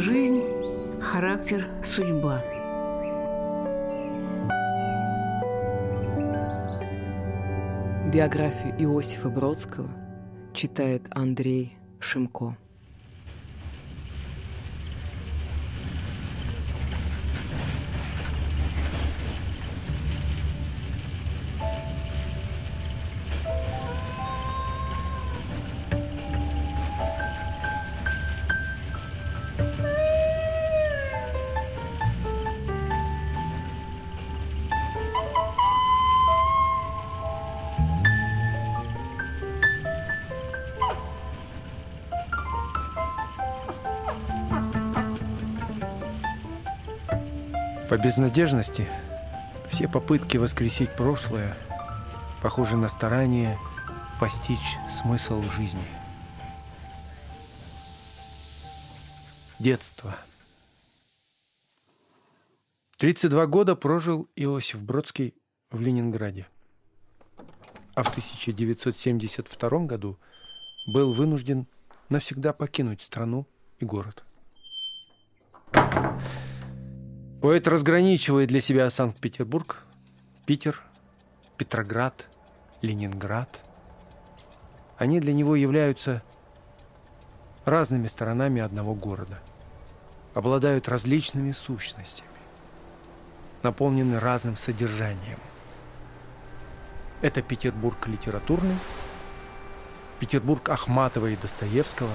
Жизнь, характер, судьба. Биографию Иосифа Бродского читает Андрей Шимко. Безнадежности все попытки воскресить прошлое похожи на старание постичь смысл жизни. Детство. 32 года прожил Иосиф Бродский в Ленинграде. А в 1972 году был вынужден навсегда покинуть страну и город. Поэт разграничивает для себя Санкт-Петербург, Питер, Петроград, Ленинград. Они для него являются разными сторонами одного города, обладают различными сущностями, наполнены разным содержанием. Это Петербург литературный, Петербург Ахматова и Достоевского,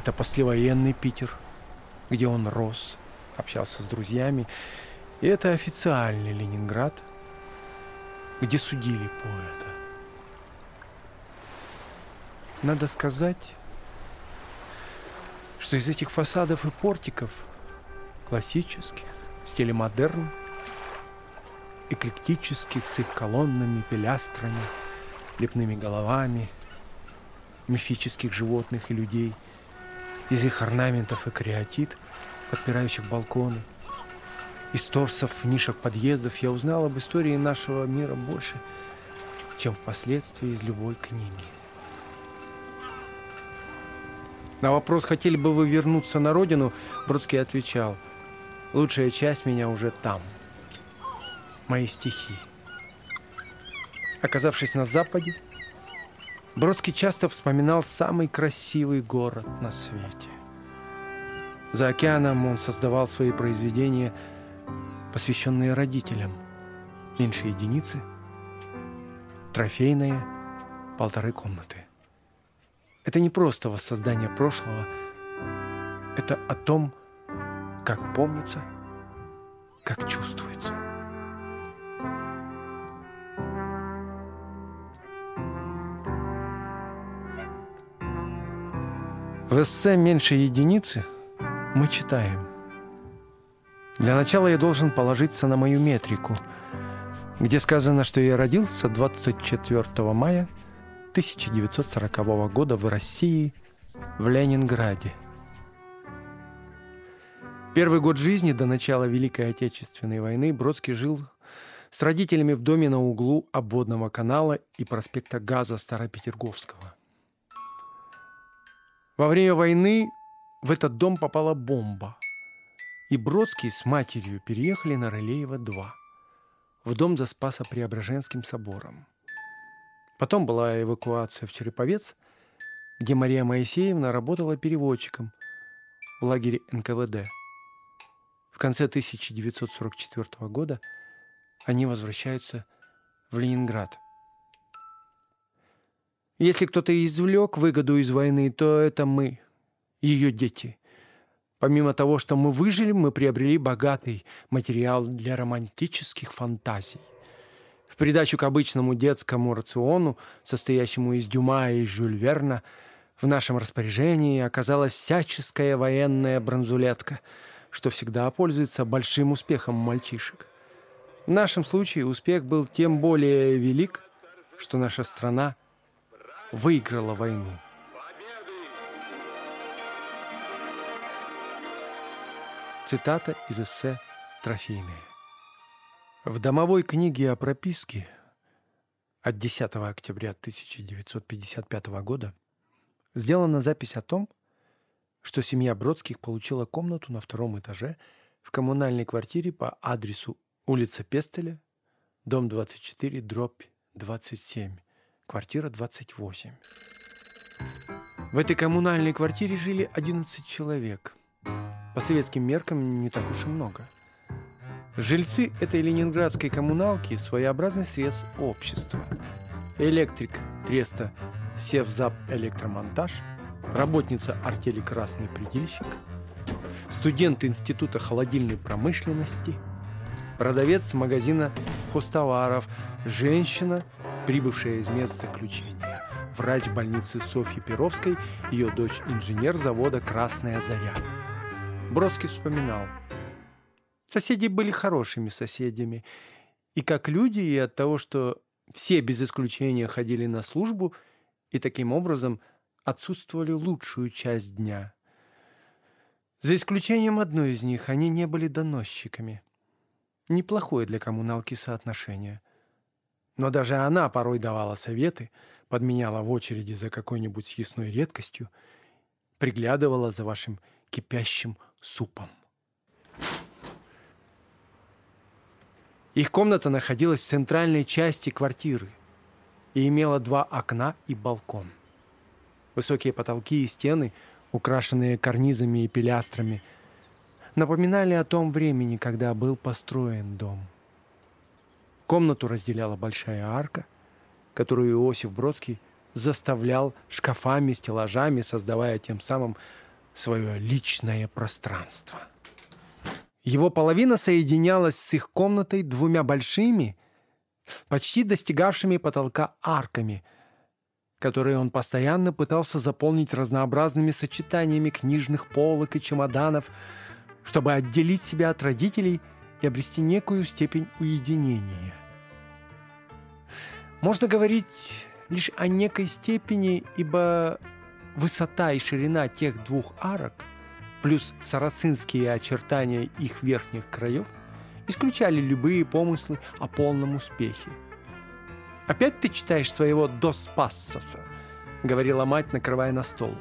это послевоенный Питер, где он рос – общался с друзьями. И это официальный Ленинград, где судили поэта. Надо сказать, что из этих фасадов и портиков, классических, в стиле модерн, эклектических с их колоннами, пилястрами, лепными головами, мифических животных и людей, из их орнаментов и креатит – подпирающих балконы. Из торсов в нишах подъездов я узнал об истории нашего мира больше, чем впоследствии из любой книги. На вопрос, хотели бы вы вернуться на родину, Бродский отвечал, лучшая часть меня уже там. Мои стихи. Оказавшись на Западе, Бродский часто вспоминал самый красивый город на свете. За океаном он создавал свои произведения, посвященные родителям. Меньше единицы, трофейные, полторы комнаты. Это не просто воссоздание прошлого, это о том, как помнится, как чувствуется. В эссе «Меньше единицы» мы читаем. Для начала я должен положиться на мою метрику, где сказано, что я родился 24 мая 1940 года в России, в Ленинграде. Первый год жизни до начала Великой Отечественной войны Бродский жил с родителями в доме на углу обводного канала и проспекта Газа Старопетерговского. Во время войны в этот дом попала бомба. И Бродский с матерью переехали на Рылеева-2, в дом за Спасо-Преображенским собором. Потом была эвакуация в Череповец, где Мария Моисеевна работала переводчиком в лагере НКВД. В конце 1944 года они возвращаются в Ленинград. Если кто-то извлек выгоду из войны, то это мы – ее дети. Помимо того, что мы выжили, мы приобрели богатый материал для романтических фантазий. В придачу к обычному детскому рациону, состоящему из Дюма и Жюль Верна, в нашем распоряжении оказалась всяческая военная бронзулетка, что всегда пользуется большим успехом мальчишек. В нашем случае успех был тем более велик, что наша страна выиграла войну. Цитата из эссе «Трофейные». В домовой книге о прописке от 10 октября 1955 года сделана запись о том, что семья Бродских получила комнату на втором этаже в коммунальной квартире по адресу улица Пестеля, дом 24, дробь 27, квартира 28. В этой коммунальной квартире жили 11 человек. По советским меркам не так уж и много. Жильцы этой ленинградской коммуналки – своеобразный срез общества. Электрик Треста Севзап Электромонтаж, работница артели «Красный предельщик», студент Института холодильной промышленности, продавец магазина хостоваров, женщина, прибывшая из мест заключения – врач больницы Софьи Перовской, ее дочь инженер завода «Красная заря». Бродский вспоминал. Соседи были хорошими соседями. И как люди, и от того, что все без исключения ходили на службу и таким образом отсутствовали лучшую часть дня. За исключением одной из них, они не были доносчиками. Неплохое для коммуналки соотношение. Но даже она порой давала советы – подменяла в очереди за какой-нибудь съестной редкостью, приглядывала за вашим кипящим супом. Их комната находилась в центральной части квартиры и имела два окна и балкон. Высокие потолки и стены, украшенные карнизами и пилястрами, напоминали о том времени, когда был построен дом. Комнату разделяла большая арка, которую Иосиф Бродский заставлял шкафами, стеллажами, создавая тем самым свое личное пространство. Его половина соединялась с их комнатой двумя большими, почти достигавшими потолка арками, которые он постоянно пытался заполнить разнообразными сочетаниями книжных полок и чемоданов, чтобы отделить себя от родителей и обрести некую степень уединения – можно говорить лишь о некой степени, ибо высота и ширина тех двух арок, плюс сарацинские очертания их верхних краев, исключали любые помыслы о полном успехе. «Опять ты читаешь своего «Дос Пассоса», — говорила мать, накрывая на стол.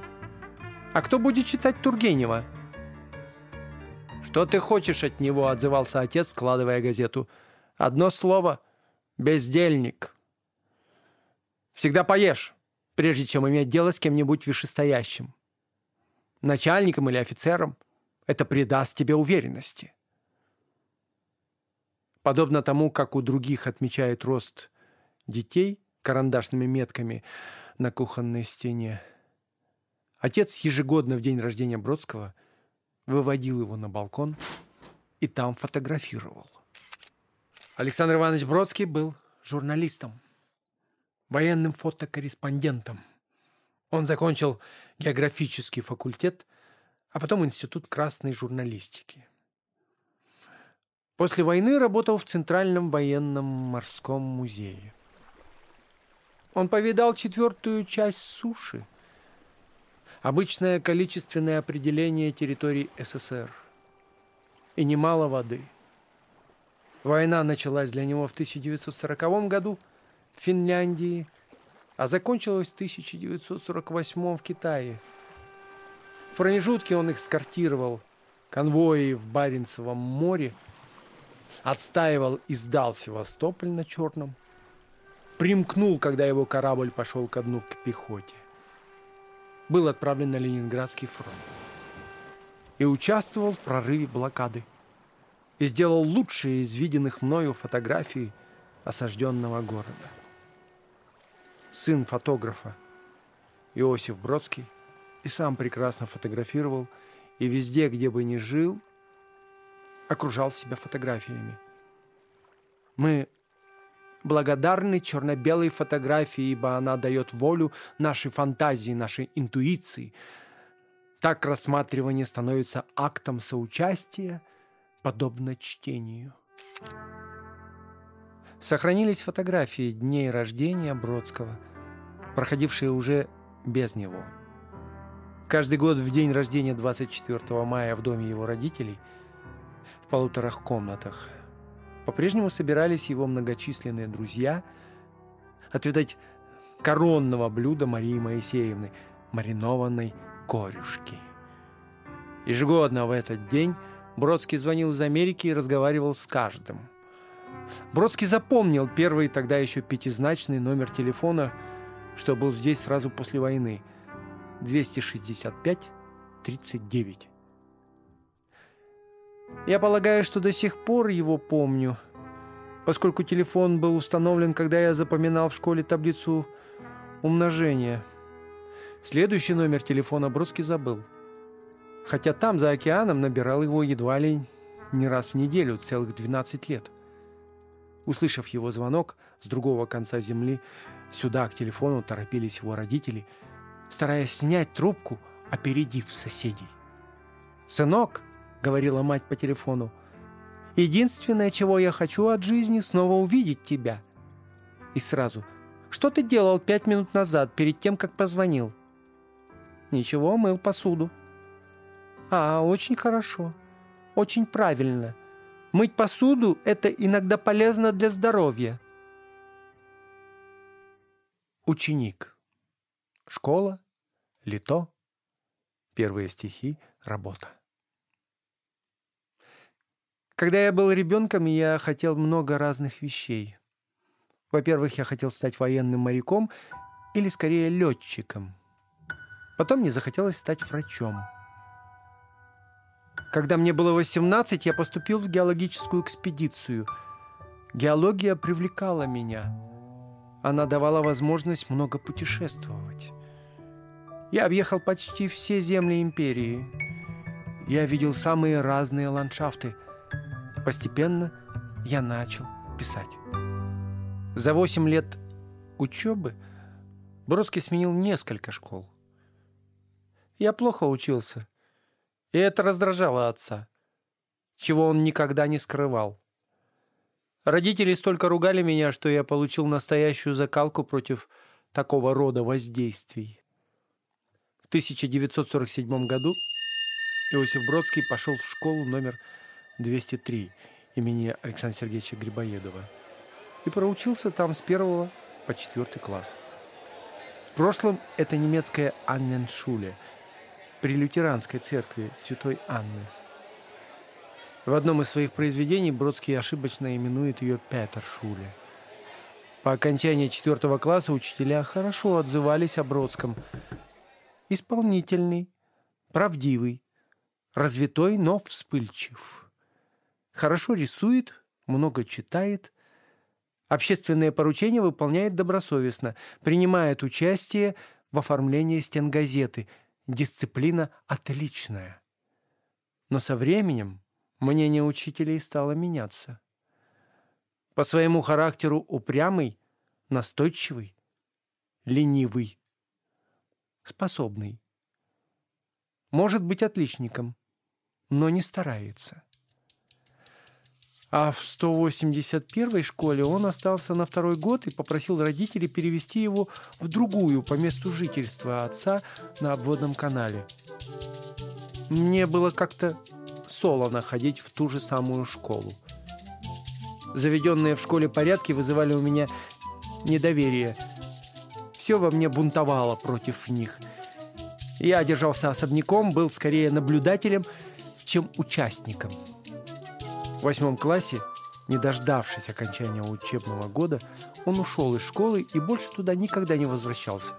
«А кто будет читать Тургенева?» «Что ты хочешь от него?» — отзывался отец, складывая газету. «Одно слово — бездельник». Всегда поешь, прежде чем иметь дело с кем-нибудь вышестоящим. Начальником или офицером это придаст тебе уверенности. Подобно тому, как у других отмечает рост детей карандашными метками на кухонной стене, отец ежегодно в день рождения Бродского выводил его на балкон и там фотографировал. Александр Иванович Бродский был журналистом военным фотокорреспондентом. Он закончил географический факультет, а потом Институт красной журналистики. После войны работал в Центральном военном морском музее. Он повидал четвертую часть суши, обычное количественное определение территорий СССР и немало воды. Война началась для него в 1940 году – Финляндии, а закончилась в 1948 в Китае. В промежутке он экскортировал конвои в Баренцевом море, отстаивал и сдал Севастополь на Черном, примкнул, когда его корабль пошел ко дну к пехоте. Был отправлен на Ленинградский фронт и участвовал в прорыве блокады и сделал лучшие из виденных мною фотографий осажденного города сын фотографа Иосиф Бродский, и сам прекрасно фотографировал, и везде, где бы ни жил, окружал себя фотографиями. Мы благодарны черно-белой фотографии, ибо она дает волю нашей фантазии, нашей интуиции. Так рассматривание становится актом соучастия, подобно чтению. Сохранились фотографии дней рождения Бродского, проходившие уже без него. Каждый год в день рождения 24 мая в доме его родителей в полуторах комнатах по-прежнему собирались его многочисленные друзья отведать коронного блюда Марии Моисеевны – маринованной корюшки. Ежегодно в этот день Бродский звонил из Америки и разговаривал с каждым. Бродский запомнил первый тогда еще пятизначный номер телефона, что был здесь сразу после войны. 265-39. Я полагаю, что до сих пор его помню, поскольку телефон был установлен, когда я запоминал в школе таблицу умножения. Следующий номер телефона Бродский забыл. Хотя там, за океаном, набирал его едва ли не раз в неделю, целых 12 лет. Услышав его звонок с другого конца земли, сюда, к телефону, торопились его родители, стараясь снять трубку, опередив соседей. «Сынок», — говорила мать по телефону, — «единственное, чего я хочу от жизни, снова увидеть тебя». И сразу, «Что ты делал пять минут назад, перед тем, как позвонил?» «Ничего, мыл посуду». А, очень хорошо. Очень правильно. Мыть посуду – это иногда полезно для здоровья. Ученик. Школа, лито, первые стихи, работа. Когда я был ребенком, я хотел много разных вещей. Во-первых, я хотел стать военным моряком или, скорее, летчиком. Потом мне захотелось стать врачом – когда мне было 18, я поступил в геологическую экспедицию. Геология привлекала меня. Она давала возможность много путешествовать. Я объехал почти все земли империи. Я видел самые разные ландшафты. Постепенно я начал писать. За 8 лет учебы Бродский сменил несколько школ. Я плохо учился – и это раздражало отца, чего он никогда не скрывал. Родители столько ругали меня, что я получил настоящую закалку против такого рода воздействий. В 1947 году Иосиф Бродский пошел в школу номер 203 имени Александра Сергеевича Грибоедова и проучился там с первого по четвертый класс. В прошлом это немецкая Анненшуле – при лютеранской церкви Святой Анны. В одном из своих произведений Бродский ошибочно именует ее Петершуле. По окончании четвертого класса учителя хорошо отзывались о Бродском. Исполнительный, правдивый, развитой, но вспыльчив. Хорошо рисует, много читает, общественные поручения выполняет добросовестно, принимает участие в оформлении стен газеты – дисциплина отличная. Но со временем мнение учителей стало меняться. По своему характеру упрямый, настойчивый, ленивый, способный. Может быть отличником, но не старается. А в 181-й школе он остался на второй год и попросил родителей перевести его в другую по месту жительства отца на обводном канале. Мне было как-то солоно ходить в ту же самую школу. Заведенные в школе порядки вызывали у меня недоверие. Все во мне бунтовало против них. Я держался особняком, был скорее наблюдателем, чем участником. В восьмом классе, не дождавшись окончания учебного года, он ушел из школы и больше туда никогда не возвращался.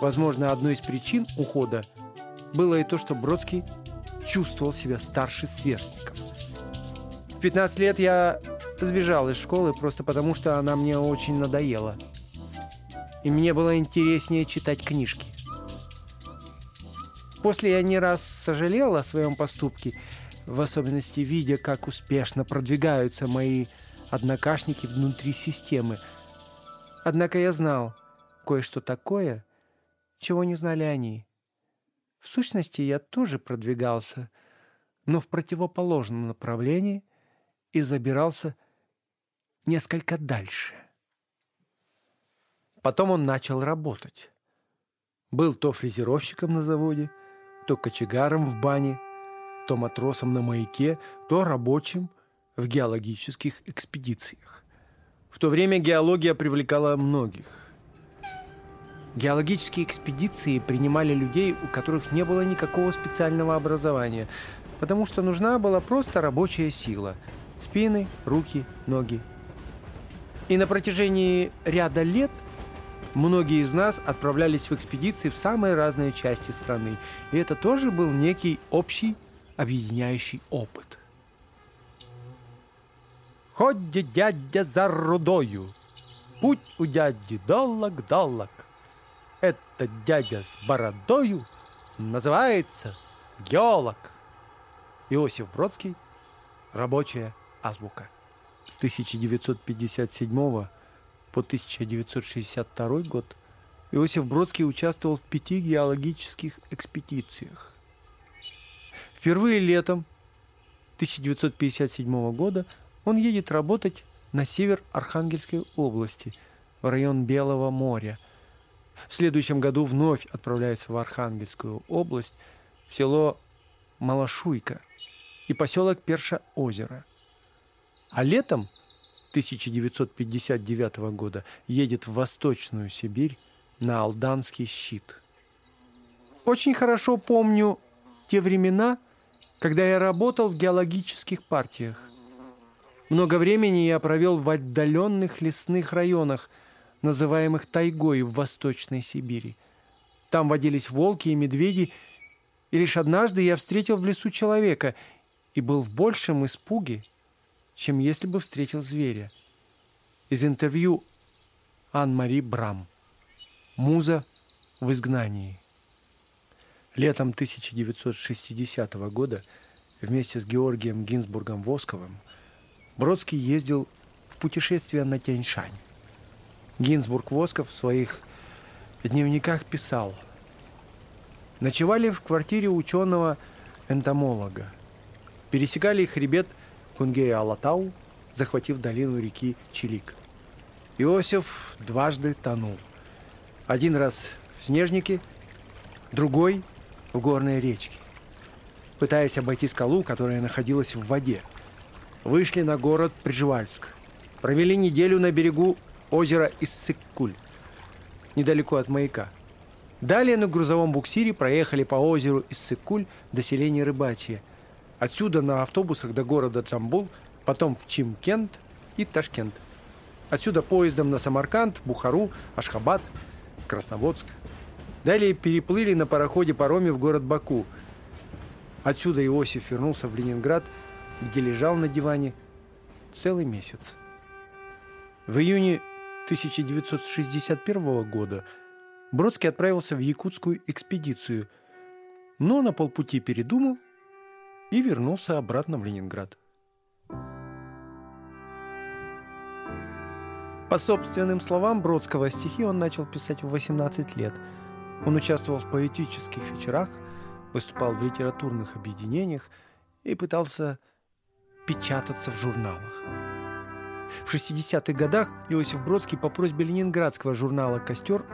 Возможно, одной из причин ухода было и то, что Бродский чувствовал себя старше сверстников. В 15 лет я сбежал из школы просто потому, что она мне очень надоела. И мне было интереснее читать книжки. После я не раз сожалел о своем поступке – в особенности видя, как успешно продвигаются мои однокашники внутри системы. Однако я знал кое-что такое, чего не знали они. В сущности, я тоже продвигался, но в противоположном направлении и забирался несколько дальше. Потом он начал работать. Был то фрезеровщиком на заводе, то кочегаром в бане – то матросом на маяке, то рабочим в геологических экспедициях. В то время геология привлекала многих. Геологические экспедиции принимали людей, у которых не было никакого специального образования, потому что нужна была просто рабочая сила – спины, руки, ноги. И на протяжении ряда лет многие из нас отправлялись в экспедиции в самые разные части страны. И это тоже был некий общий объединяющий опыт. Ходит дядя за рудою, путь у дяди долог-долог. Этот дядя с бородою называется геолог. Иосиф Бродский «Рабочая азбука». С 1957 по 1962 год Иосиф Бродский участвовал в пяти геологических экспедициях. Впервые летом 1957 года он едет работать на север Архангельской области, в район Белого моря. В следующем году вновь отправляется в Архангельскую область, в село Малашуйка и поселок Перша-озеро. А летом 1959 года едет в Восточную Сибирь на Алданский щит. Очень хорошо помню те времена, когда я работал в геологических партиях. Много времени я провел в отдаленных лесных районах, называемых тайгой в Восточной Сибири. Там водились волки и медведи, и лишь однажды я встретил в лесу человека и был в большем испуге, чем если бы встретил зверя. Из интервью Ан-Мари Брам. Муза в изгнании. Летом 1960 года вместе с Георгием Гинзбургом Восковым Бродский ездил в путешествие на Тяньшань. Гинзбург Восков в своих дневниках писал «Ночевали в квартире ученого-энтомолога. Пересекали хребет Кунгея-Алатау, захватив долину реки Чилик. Иосиф дважды тонул. Один раз в Снежнике, другой в горной речке. Пытаясь обойти скалу, которая находилась в воде – Вышли на город Прижевальск. Провели неделю на берегу озера Иссык-Куль, недалеко от маяка. Далее на грузовом буксире проехали по озеру Иссык-Куль до селения Рыбачье. Отсюда на автобусах до города Джамбул, потом в Чимкент и Ташкент. Отсюда поездом на Самарканд, Бухару, Ашхабад, Красноводск. Далее переплыли на пароходе-пароме в город Баку. Отсюда Иосиф вернулся в Ленинград – где лежал на диване целый месяц. В июне 1961 года Бродский отправился в якутскую экспедицию, но на полпути передумал и вернулся обратно в Ленинград. По собственным словам Бродского, стихи он начал писать в 18 лет. Он участвовал в поэтических вечерах, выступал в литературных объединениях и пытался печататься в журналах. В 60-х годах Иосиф Бродский по просьбе ленинградского журнала «Костер»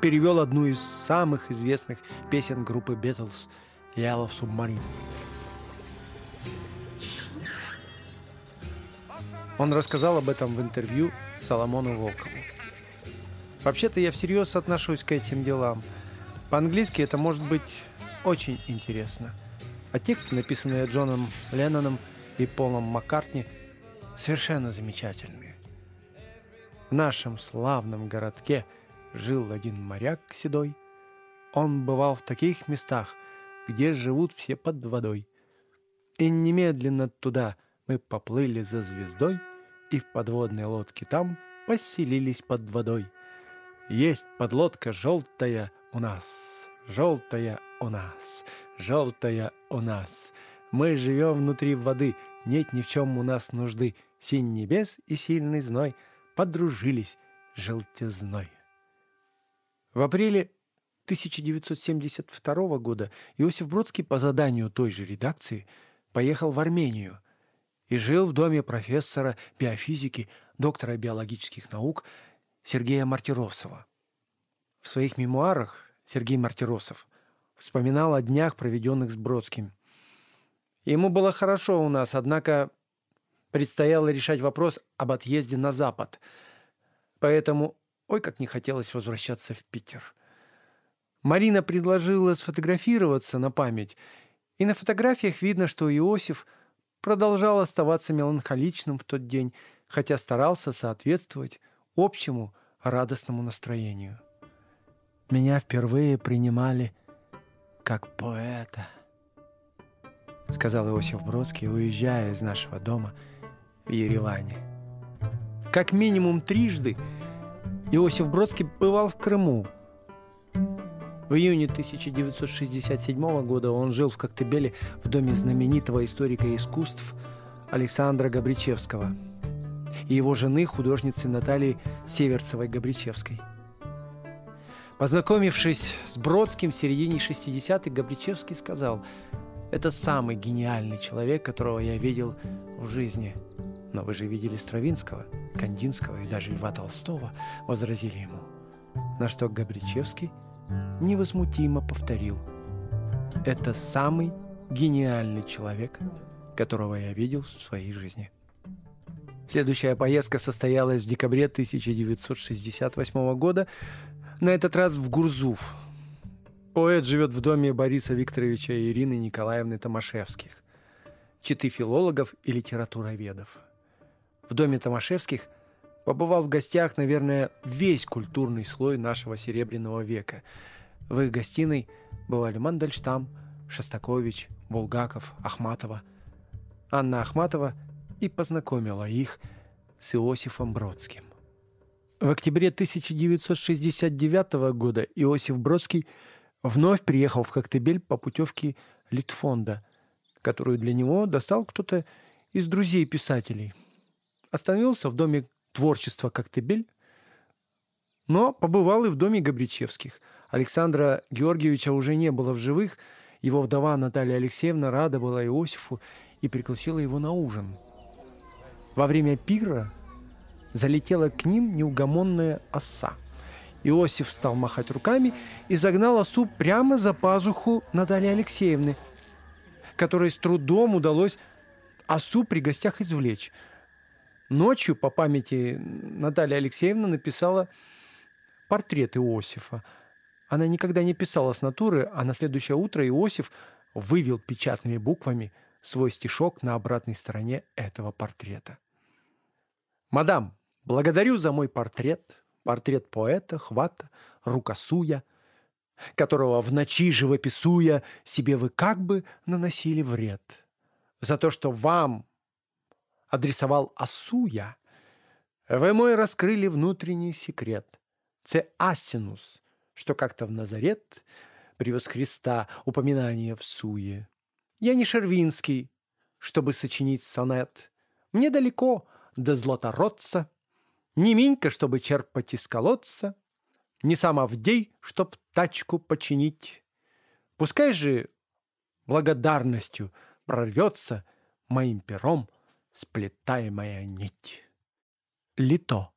перевел одну из самых известных песен группы Beatles «Yellow Submarine». Он рассказал об этом в интервью Соломону Волкову. Вообще-то я всерьез отношусь к этим делам. По-английски это может быть очень интересно. А тексты, написанные Джоном Ленноном, и Полом Маккартни совершенно замечательные. В нашем славном городке жил один моряк седой. Он бывал в таких местах, где живут все под водой. И немедленно туда мы поплыли за звездой, и в подводной лодке там поселились под водой. Есть подлодка желтая у нас, желтая у нас, желтая у нас — мы живем внутри воды, нет ни в чем у нас нужды. Синь небес и сильный зной подружились желтизной. В апреле 1972 года Иосиф Бродский по заданию той же редакции поехал в Армению и жил в доме профессора биофизики, доктора биологических наук Сергея Мартиросова. В своих мемуарах Сергей Мартиросов вспоминал о днях, проведенных с Бродским – Ему было хорошо у нас, однако предстояло решать вопрос об отъезде на Запад. Поэтому Ой, как не хотелось возвращаться в Питер. Марина предложила сфотографироваться на память, и на фотографиях видно, что Иосиф продолжал оставаться меланхоличным в тот день, хотя старался соответствовать общему радостному настроению. Меня впервые принимали как поэта, сказал Иосиф Бродский, уезжая из нашего дома в Ереване. Как минимум трижды Иосиф Бродский бывал в Крыму. В июне 1967 года он жил в Коктебеле в доме знаменитого историка искусств Александра Габричевского и его жены, художницы Натальи Северцевой-Габричевской – Познакомившись с Бродским в середине 60-х, Габричевский сказал, «Это самый гениальный человек, которого я видел в жизни». «Но вы же видели Стравинского, Кандинского и даже Льва Толстого», — возразили ему. На что Габричевский невозмутимо повторил, «Это самый гениальный человек, которого я видел в своей жизни». Следующая поездка состоялась в декабре 1968 года на этот раз в Гурзуф. Поэт живет в доме Бориса Викторовича и Ирины Николаевны Томашевских, читы филологов и литературоведов. В доме Томашевских побывал в гостях, наверное, весь культурный слой нашего Серебряного века. В их гостиной бывали Мандельштам, Шостакович, Булгаков, Ахматова. Анна Ахматова и познакомила их с Иосифом Бродским. В октябре 1969 года Иосиф Бродский вновь приехал в Коктебель по путевке Литфонда, которую для него достал кто-то из друзей писателей. Остановился в доме творчества Коктебель, но побывал и в доме Габричевских. Александра Георгиевича уже не было в живых, его вдова Наталья Алексеевна рада была Иосифу и пригласила его на ужин. Во время пира залетела к ним неугомонная оса. Иосиф стал махать руками и загнал осу прямо за пазуху Натальи Алексеевны, которой с трудом удалось осу при гостях извлечь. Ночью, по памяти, Наталья Алексеевна написала портрет Иосифа. Она никогда не писала с натуры, а на следующее утро Иосиф вывел печатными буквами свой стишок на обратной стороне этого портрета. «Мадам, Благодарю за мой портрет, портрет поэта, хвата, рукосуя, которого в ночи живописуя себе вы как бы наносили вред. За то, что вам адресовал Асуя, вы мой раскрыли внутренний секрет. Це Асинус, что как-то в Назарет привез Христа упоминание в суе. Я не Шервинский, чтобы сочинить сонет. Мне далеко до златородца — не Минька, чтобы черпать из колодца, не сам Авдей, чтоб тачку починить. Пускай же благодарностью прорвется моим пером сплетаемая нить. Лито.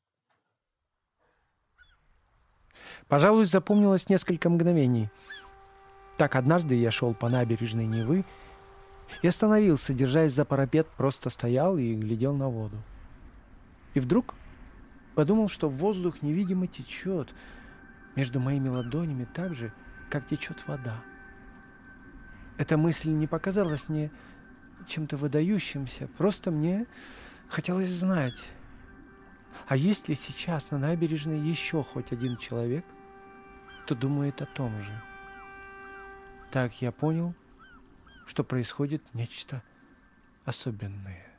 Пожалуй, запомнилось несколько мгновений. Так однажды я шел по набережной Невы и остановился, держась за парапет, просто стоял и глядел на воду. И вдруг Подумал, что воздух невидимо течет между моими ладонями так же, как течет вода. Эта мысль не показалась мне чем-то выдающимся, просто мне хотелось знать, а есть ли сейчас на набережной еще хоть один человек, кто думает о том же. Так я понял, что происходит нечто особенное.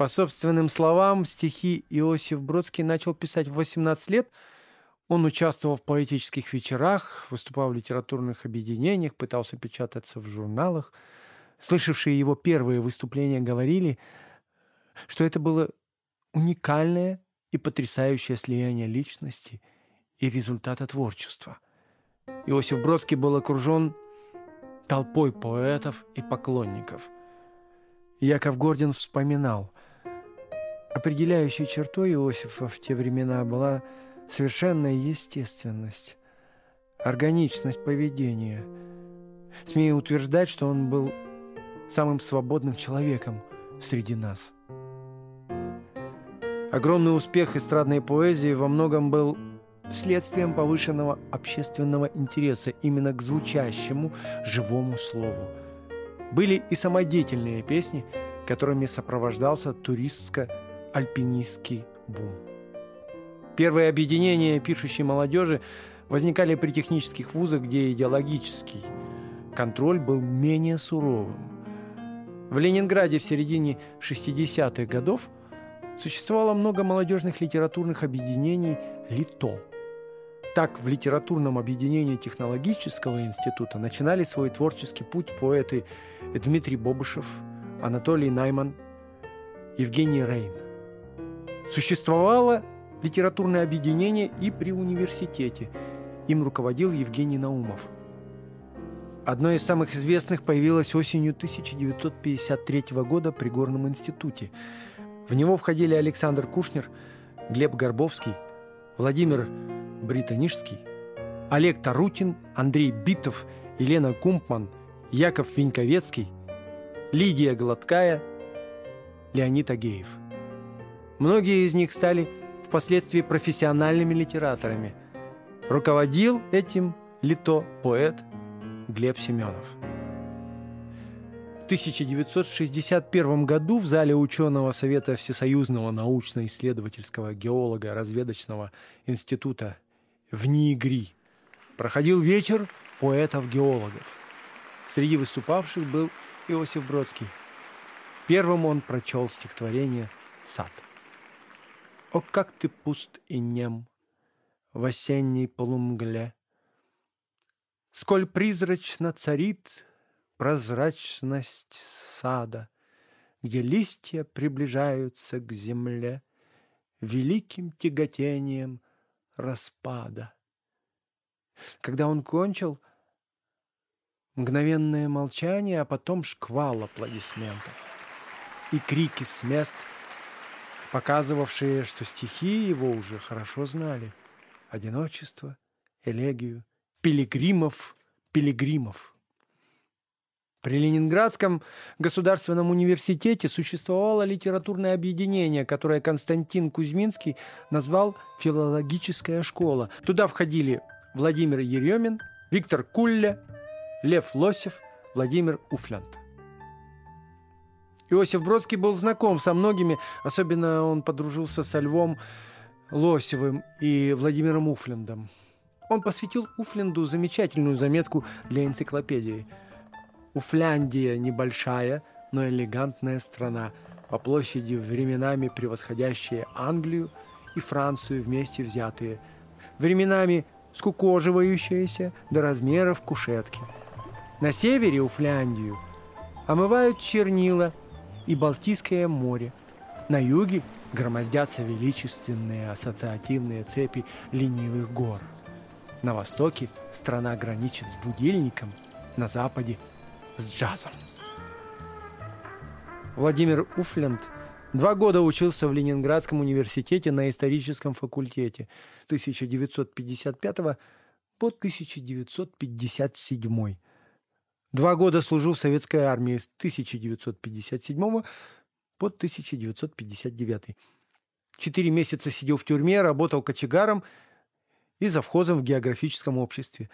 По собственным словам, стихи Иосиф Бродский начал писать в 18 лет. Он участвовал в поэтических вечерах, выступал в литературных объединениях, пытался печататься в журналах. Слышавшие его первые выступления говорили, что это было уникальное и потрясающее слияние личности и результата творчества. Иосиф Бродский был окружен толпой поэтов и поклонников. Яков Гордин вспоминал – Определяющей чертой Иосифа в те времена была совершенная естественность, органичность поведения. Смею утверждать, что он был самым свободным человеком среди нас. Огромный успех эстрадной поэзии во многом был следствием повышенного общественного интереса именно к звучащему живому слову. Были и самодеятельные песни, которыми сопровождался туристско-альпинистский бум. Первые объединения пишущей молодежи возникали при технических вузах, где идеологический контроль был менее суровым. В Ленинграде в середине 60-х годов существовало много молодежных литературных объединений «Лито». Так, в литературном объединении технологического института начинали свой творческий путь поэты Дмитрий Бобышев, Анатолий Найман, Евгений Рейн. Существовало литературное объединение и при университете. Им руководил Евгений Наумов. Одно из самых известных появилось осенью 1953 года при Горном институте. В него входили Александр Кушнер, Глеб Горбовский, Владимир Британишский, Олег Тарутин, Андрей Битов, Елена Кумпман, Яков Виньковецкий, Лидия Гладкая, Леонид Агеев. Многие из них стали впоследствии профессиональными литераторами. Руководил этим лито поэт Глеб Семенов. В 1961 году в зале ученого Совета Всесоюзного научно-исследовательского геолога разведочного института в НИИГРИ проходил вечер поэтов-геологов. Среди выступавших был Иосиф Бродский. Первым он прочел стихотворение «Сад». О, как ты пуст и нем в осенней полумгле! Сколь призрачно царит прозрачность сада, Где листья приближаются к земле Великим тяготением распада. Когда он кончил, мгновенное молчание, а потом шквал аплодисментов и крики с мест — показывавшие, что стихи его уже хорошо знали. Одиночество, элегию, пилигримов, пилигримов. При Ленинградском государственном университете существовало литературное объединение, которое Константин Кузьминский назвал «Филологическая школа». Туда входили Владимир Еремин, Виктор Кулля, Лев Лосев, Владимир Уфлянт. Иосиф Бродский был знаком со многими, особенно он подружился со Львом Лосевым и Владимиром Уфлендом. Он посвятил Уфленду замечательную заметку для энциклопедии. Уфляндия небольшая, но элегантная страна, по площади временами превосходящая Англию и Францию вместе взятые, временами скукоживающаяся до размеров кушетки. На севере Уфляндию омывают чернила и Балтийское море. На юге громоздятся величественные ассоциативные цепи ленивых гор. На востоке страна граничит с будильником, на западе – с джазом. Владимир Уфленд два года учился в Ленинградском университете на историческом факультете с 1955 по 1957 Два года служил в советской армии с 1957 по 1959. Четыре месяца сидел в тюрьме, работал кочегаром и завхозом в географическом обществе.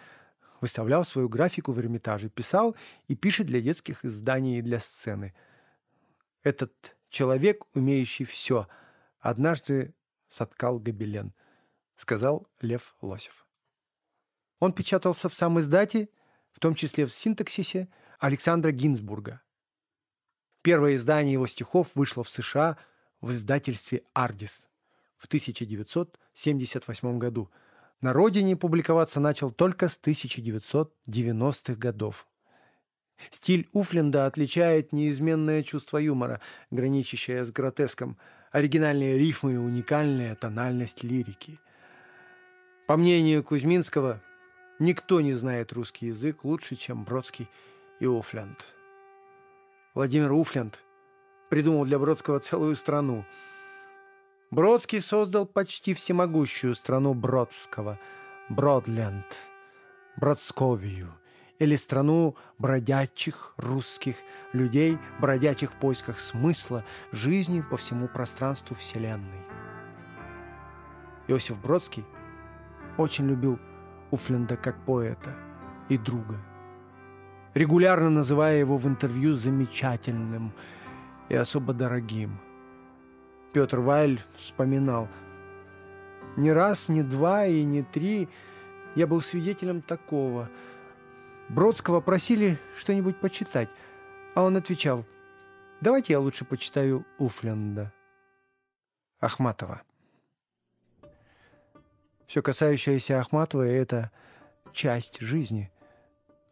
Выставлял свою графику в Эрмитаже, писал и пишет для детских изданий и для сцены. Этот человек, умеющий все, однажды соткал гобелен, сказал Лев Лосев. Он печатался в сам издате в том числе в синтаксисе Александра Гинзбурга. Первое издание его стихов вышло в США в издательстве «Ардис» в 1978 году. На родине публиковаться начал только с 1990-х годов. Стиль Уфленда отличает неизменное чувство юмора, граничащее с гротеском, оригинальные рифмы и уникальная тональность лирики. По мнению Кузьминского, Никто не знает русский язык лучше, чем Бродский и Уфлянд. Владимир Уфлянд придумал для Бродского целую страну. Бродский создал почти всемогущую страну Бродского – Бродленд, Бродсковию – или страну бродячих русских людей, бродячих в поисках смысла жизни по всему пространству Вселенной. Иосиф Бродский очень любил Уфленда как поэта и друга, регулярно называя его в интервью замечательным и особо дорогим. Петр Вайль вспоминал, «Ни раз, ни два и ни три я был свидетелем такого. Бродского просили что-нибудь почитать, а он отвечал, «Давайте я лучше почитаю Уфленда». Ахматова. Все касающееся Ахматовой – это часть жизни.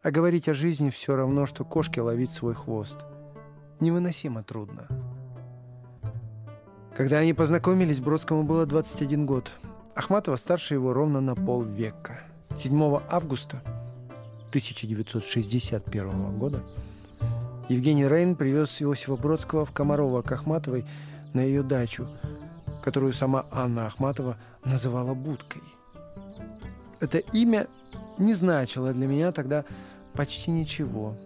А говорить о жизни все равно, что кошке ловить свой хвост. Невыносимо трудно. Когда они познакомились, Бродскому было 21 год. Ахматова старше его ровно на полвека. 7 августа 1961 года Евгений Рейн привез Иосифа Бродского в Комарова к Ахматовой на ее дачу, которую сама Анна Ахматова называла будкой. Это имя не значило для меня тогда почти ничего.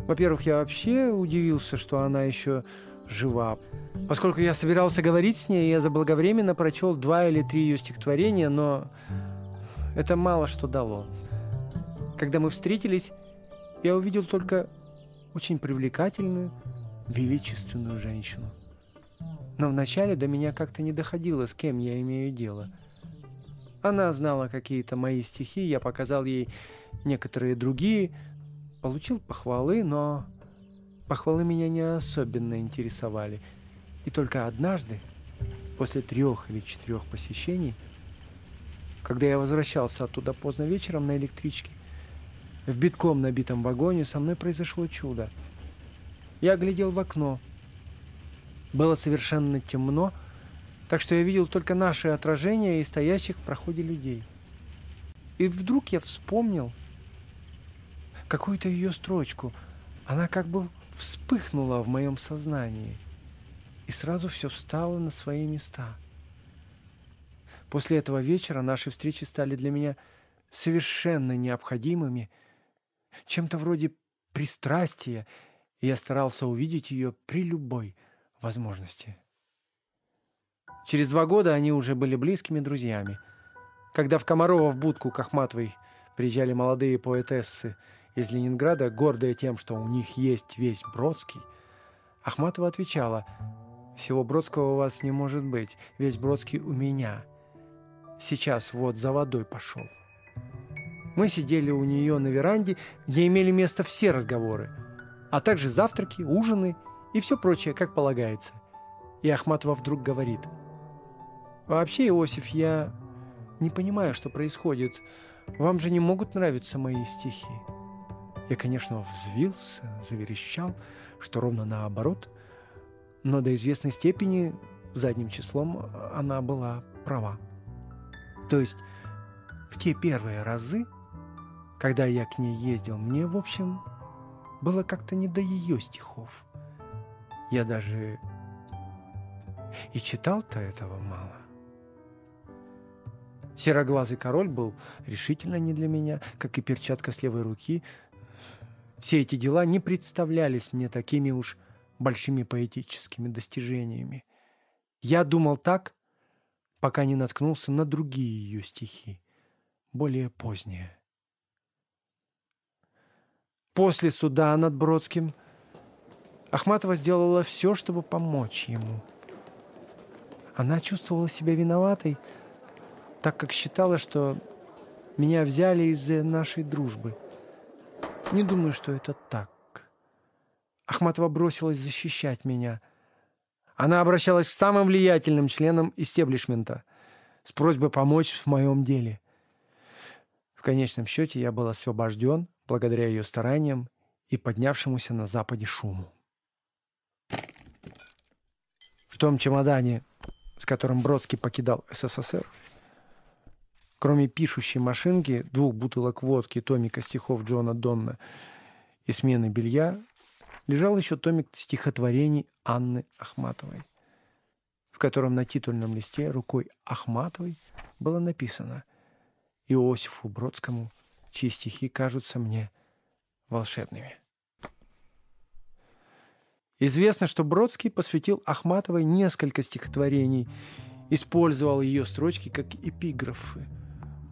Во-первых, я вообще удивился, что она еще жива. Поскольку я собирался говорить с ней, я заблаговременно прочел два или три ее стихотворения, но это мало что дало. Когда мы встретились, я увидел только очень привлекательную, величественную женщину. Но вначале до меня как-то не доходило, с кем я имею дело. Она знала какие-то мои стихи, я показал ей некоторые другие, получил похвалы, но похвалы меня не особенно интересовали. И только однажды, после трех или четырех посещений, когда я возвращался оттуда поздно вечером на электричке, в битком набитом вагоне со мной произошло чудо. Я глядел в окно – было совершенно темно, так что я видел только наши отражения и стоящих в проходе людей. И вдруг я вспомнил какую-то ее строчку. Она как бы вспыхнула в моем сознании. И сразу все встало на свои места. После этого вечера наши встречи стали для меня совершенно необходимыми, чем-то вроде пристрастия, и я старался увидеть ее при любой возможности. Через два года они уже были близкими друзьями. Когда в Комарова в будку к Ахматовой приезжали молодые поэтессы из Ленинграда, гордые тем, что у них есть весь Бродский, Ахматова отвечала, «Всего Бродского у вас не может быть, весь Бродский у меня. Сейчас вот за водой пошел». Мы сидели у нее на веранде, где имели место все разговоры, а также завтраки, ужины и все прочее, как полагается. И Ахматова вдруг говорит. «Вообще, Иосиф, я не понимаю, что происходит. Вам же не могут нравиться мои стихи». Я, конечно, взвился, заверещал, что ровно наоборот, но до известной степени задним числом она была права. То есть в те первые разы, когда я к ней ездил, мне, в общем, было как-то не до ее стихов. Я даже и читал-то этого мало. Сероглазый король был решительно не для меня, как и перчатка с левой руки. Все эти дела не представлялись мне такими уж большими поэтическими достижениями. Я думал так, пока не наткнулся на другие ее стихи, более поздние. После суда над Бродским – Ахматова сделала все, чтобы помочь ему. Она чувствовала себя виноватой, так как считала, что меня взяли из-за нашей дружбы. Не думаю, что это так. Ахматова бросилась защищать меня. Она обращалась к самым влиятельным членам истеблишмента с просьбой помочь в моем деле. В конечном счете я был освобожден благодаря ее стараниям и поднявшемуся на Западе шуму. В том чемодане, с которым Бродский покидал СССР, кроме пишущей машинки, двух бутылок водки, томика стихов Джона Донна и смены белья, лежал еще томик стихотворений Анны Ахматовой, в котором на титульном листе рукой Ахматовой было написано «Иосифу Бродскому, чьи стихи кажутся мне волшебными». Известно, что Бродский посвятил Ахматовой несколько стихотворений, использовал ее строчки как эпиграфы,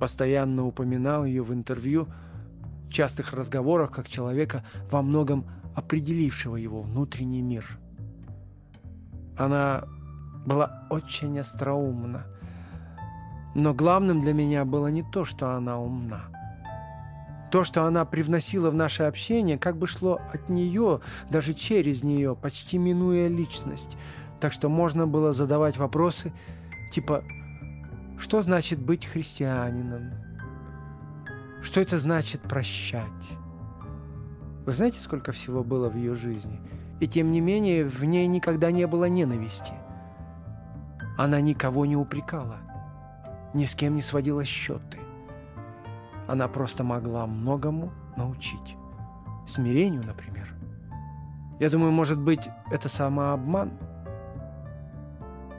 постоянно упоминал ее в интервью, в частых разговорах как человека, во многом определившего его внутренний мир. Она была очень остроумна, но главным для меня было не то, что она умна. То, что она привносила в наше общение, как бы шло от нее, даже через нее, почти минуя личность. Так что можно было задавать вопросы типа «Что значит быть христианином?» «Что это значит прощать?» Вы знаете, сколько всего было в ее жизни? И тем не менее, в ней никогда не было ненависти. Она никого не упрекала – ни с кем не сводила счеты. Она просто могла многому научить. Смирению, например. Я думаю, может быть, это самообман?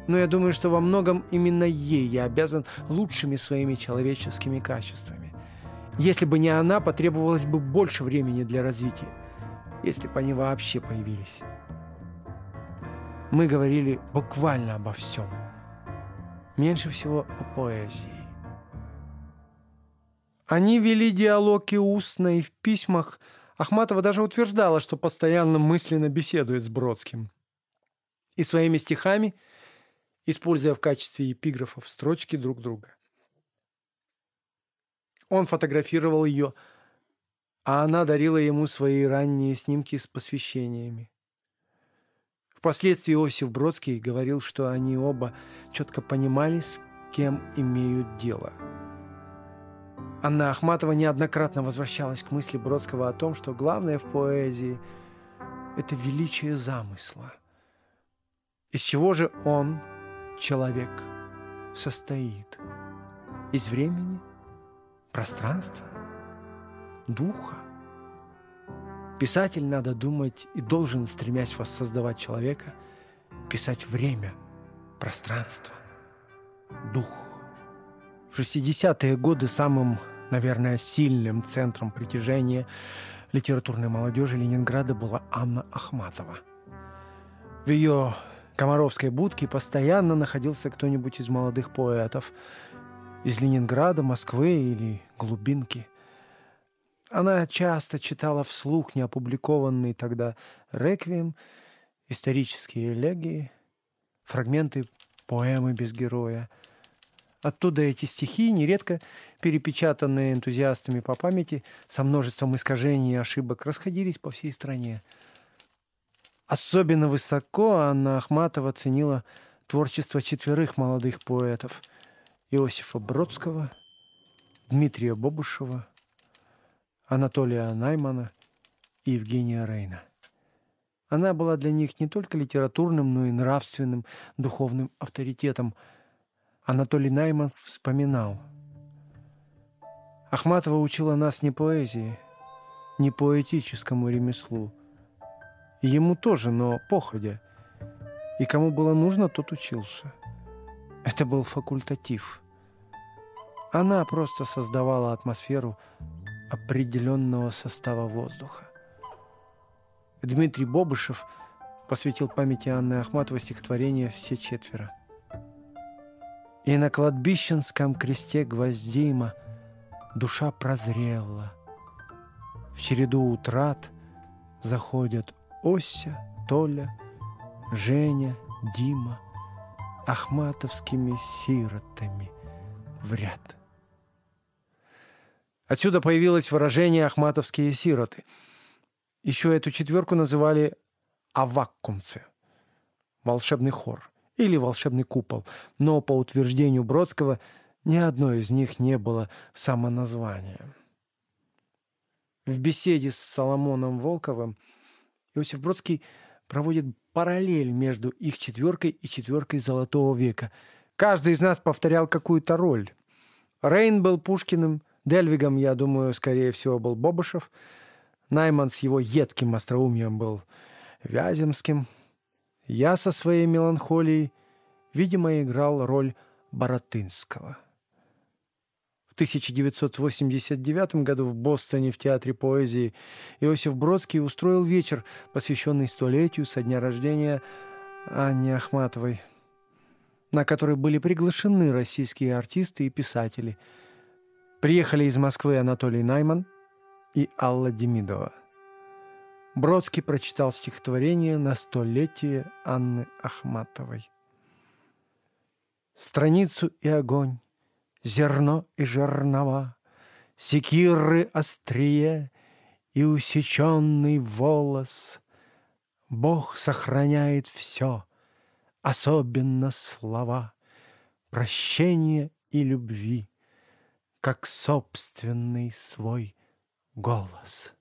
Но я думаю, что во многом именно ей я обязан лучшими своими человеческими качествами. Если бы не она, потребовалось бы больше времени для развития, если бы они вообще появились. Мы говорили буквально обо всем – меньше всего о поэзии. Они вели диалог и устно, и в письмах. Ахматова даже утверждала, что постоянно мысленно беседует с Бродским. И своими стихами, используя в качестве эпиграфов строчки друг друга. Он фотографировал ее, а она дарила ему свои ранние снимки с посвящениями. Впоследствии Иосиф Бродский говорил, что они оба четко понимали, с кем имеют дело. Анна Ахматова неоднократно возвращалась к мысли Бродского о том, что главное в поэзии – это величие замысла. Из чего же он, человек, состоит? Из времени, пространства, духа? Писатель, надо думать, и должен, стремясь воссоздавать человека, писать время, пространство, дух. В 60-е годы самым, наверное, сильным центром притяжения литературной молодежи Ленинграда была Анна Ахматова. В ее комаровской будке постоянно находился кто-нибудь из молодых поэтов из Ленинграда, Москвы или глубинки – она часто читала вслух неопубликованный тогда «Реквием», исторические элегии, фрагменты поэмы без героя. Оттуда эти стихи, нередко перепечатанные энтузиастами по памяти, со множеством искажений и ошибок, расходились по всей стране. Особенно высоко Анна Ахматова ценила творчество четверых молодых поэтов – Иосифа Бродского, Дмитрия Бобушева – Анатолия Наймана и Евгения Рейна. Она была для них не только литературным, но и нравственным, духовным авторитетом. Анатолий Найман вспоминал. Ахматова учила нас не поэзии, не поэтическому ремеслу. Ему тоже, но походя. И кому было нужно, тот учился. Это был факультатив. Она просто создавала атмосферу определенного состава воздуха. Дмитрий Бобышев посвятил памяти Анны Ахматовой стихотворение «Все четверо». И на кладбищенском кресте гвоздейма душа прозрела. В череду утрат заходят Ося, Толя, Женя, Дима, ахматовскими сиротами в ряд. Отсюда появилось выражение «ахматовские сироты». Еще эту четверку называли «аваккумцы» — волшебный хор или волшебный купол. Но, по утверждению Бродского, ни одной из них не было самоназвания. В беседе с Соломоном Волковым Иосиф Бродский проводит параллель между их четверкой и четверкой Золотого века. Каждый из нас повторял какую-то роль. Рейн был Пушкиным — Дельвигом, я думаю, скорее всего, был Бобышев. Найман с его едким остроумием был Вяземским. Я со своей меланхолией, видимо, играл роль Боротынского. В 1989 году в Бостоне в Театре поэзии Иосиф Бродский устроил вечер, посвященный столетию со дня рождения Анни Ахматовой. на который были приглашены российские артисты и писатели. Приехали из Москвы Анатолий Найман и Алла Демидова. Бродский прочитал стихотворение на столетие Анны Ахматовой. Страницу и огонь, зерно и жернова, Секиры острие и усеченный волос. Бог сохраняет все, особенно слова, Прощения и любви, как собственный свой голос.